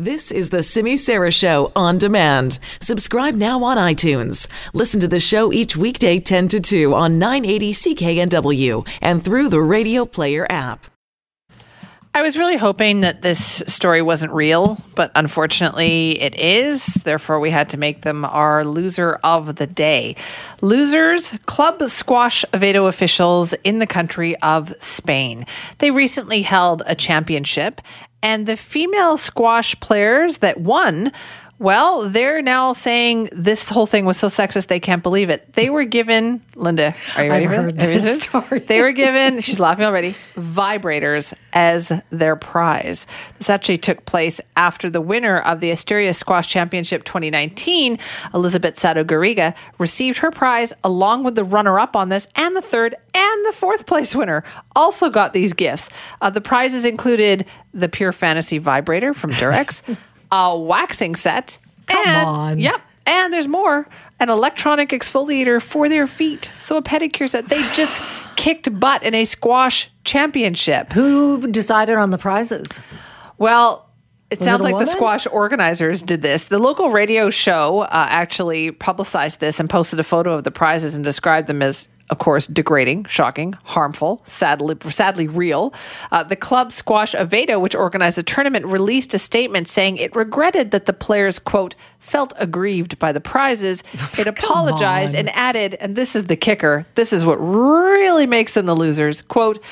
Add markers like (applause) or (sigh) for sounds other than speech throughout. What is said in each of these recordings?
This is the Simi Sara Show on demand. Subscribe now on iTunes. Listen to the show each weekday 10 to 2 on 980 CKNW and through the Radio Player app. I was really hoping that this story wasn't real, but unfortunately it is. Therefore, we had to make them our loser of the day. Losers, club squash Oviedo officials in the country of Spain. They recently held a championship, and the female squash players that won well, they're now saying this whole thing was so sexist they can't believe it. They were given Linda. Are you ready I've for heard this? this story. They were given. She's laughing already. Vibrators as their prize. This actually took place after the winner of the Asturias Squash Championship 2019, Elizabeth Sato Garriga, received her prize along with the runner-up on this, and the third and the fourth place winner also got these gifts. Uh, the prizes included the Pure Fantasy vibrator from Durex (laughs) a waxing set. Come and, on. Yep. And there's more an electronic exfoliator for their feet. So a pedicure set. They just (laughs) kicked butt in a squash championship. Who decided on the prizes? Well, it sounds it like the squash organizers did this. The local radio show uh, actually publicized this and posted a photo of the prizes and described them as, of course, degrading, shocking, harmful, sadly, sadly real. Uh, the club Squash Oviedo, which organized the tournament, released a statement saying it regretted that the players, quote, felt aggrieved by the prizes. (laughs) It apologized on. and added, and this is the kicker, this is what really makes them the losers, quote,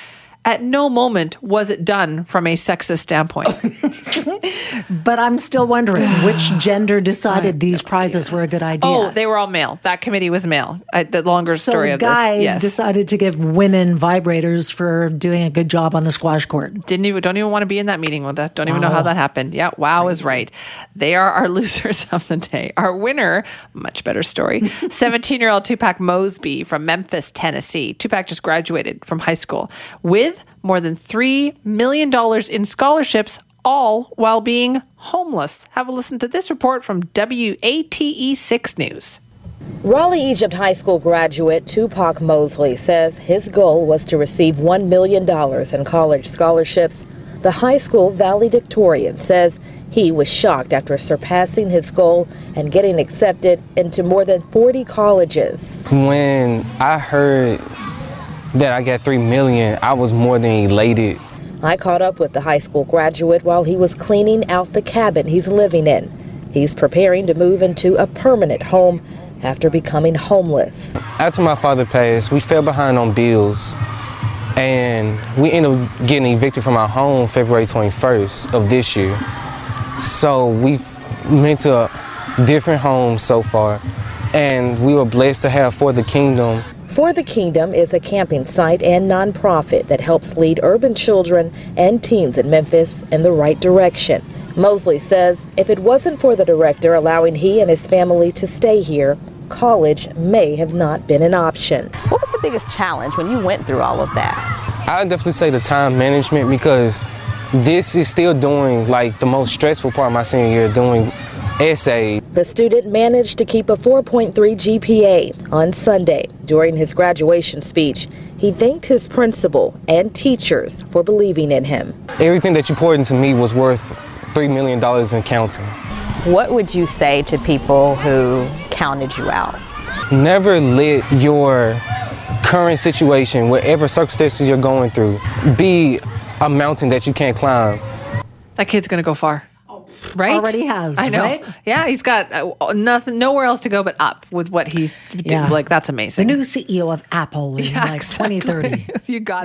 at no moment was it done from a sexist standpoint. (laughs) But I'm still wondering (sighs) which gender decided these prizes were a good idea. Oh, they were all male. That committee was male. I, the longer so story of guys this. Yes. decided to give women vibrators for doing a good job on the squash court. Didn't even don't even want to be in that meeting, Linda. Don't even know how Oh. that happened. Yeah, wow is right. They are our (laughs) losers of the day. Our winner, much better story. (laughs) 17 year old Tupac Mosley from Memphis, Tennessee. Tupac just graduated from high school with more than $3 million in scholarships, all while being homeless. Have a listen to this report from WATE 6 News. Raleigh Egypt High School graduate Tupac Mosley says his goal was to receive $1 million in college scholarships. The high school valedictorian says he was shocked after surpassing his goal and getting accepted into more than 40 colleges. When I heard that I got three million, I was more than elated. I caught up with the high school graduate while he was cleaning out the cabin he's living in. He's preparing to move into a permanent home after becoming homeless. After my father passed, we fell behind on bills, and we ended up getting evicted from our home February 21st of this year. So we went to a different home so far, and we were blessed to have For the Kingdom For the Kingdom is a camping site and nonprofit that helps lead urban children and teens in Memphis in the right direction. Mosley says if it wasn't for the director allowing he and his family to stay here, college may have not been an option. What was the biggest challenge when you went through all of that? I would definitely say the time management because this is still doing like the most stressful part of my senior year, doing essay. The student managed to keep a 4.3 GPA on Sunday. During his graduation speech, he thanked his principal and teachers for believing in him. Everything that you poured into me was worth $3 million in counting. What would you say to people who counted you out? Never let your current situation, whatever circumstances you're going through, be a mountain that you can't climb. That kid's going to go far. Right? Already has, I know. right? Yeah, he's got uh, nothing, nowhere else to go but up with what he's Yeah. like. That's amazing. The new CEO of Apple in (laughs) Yeah, like exactly. 2030. (laughs) you got it.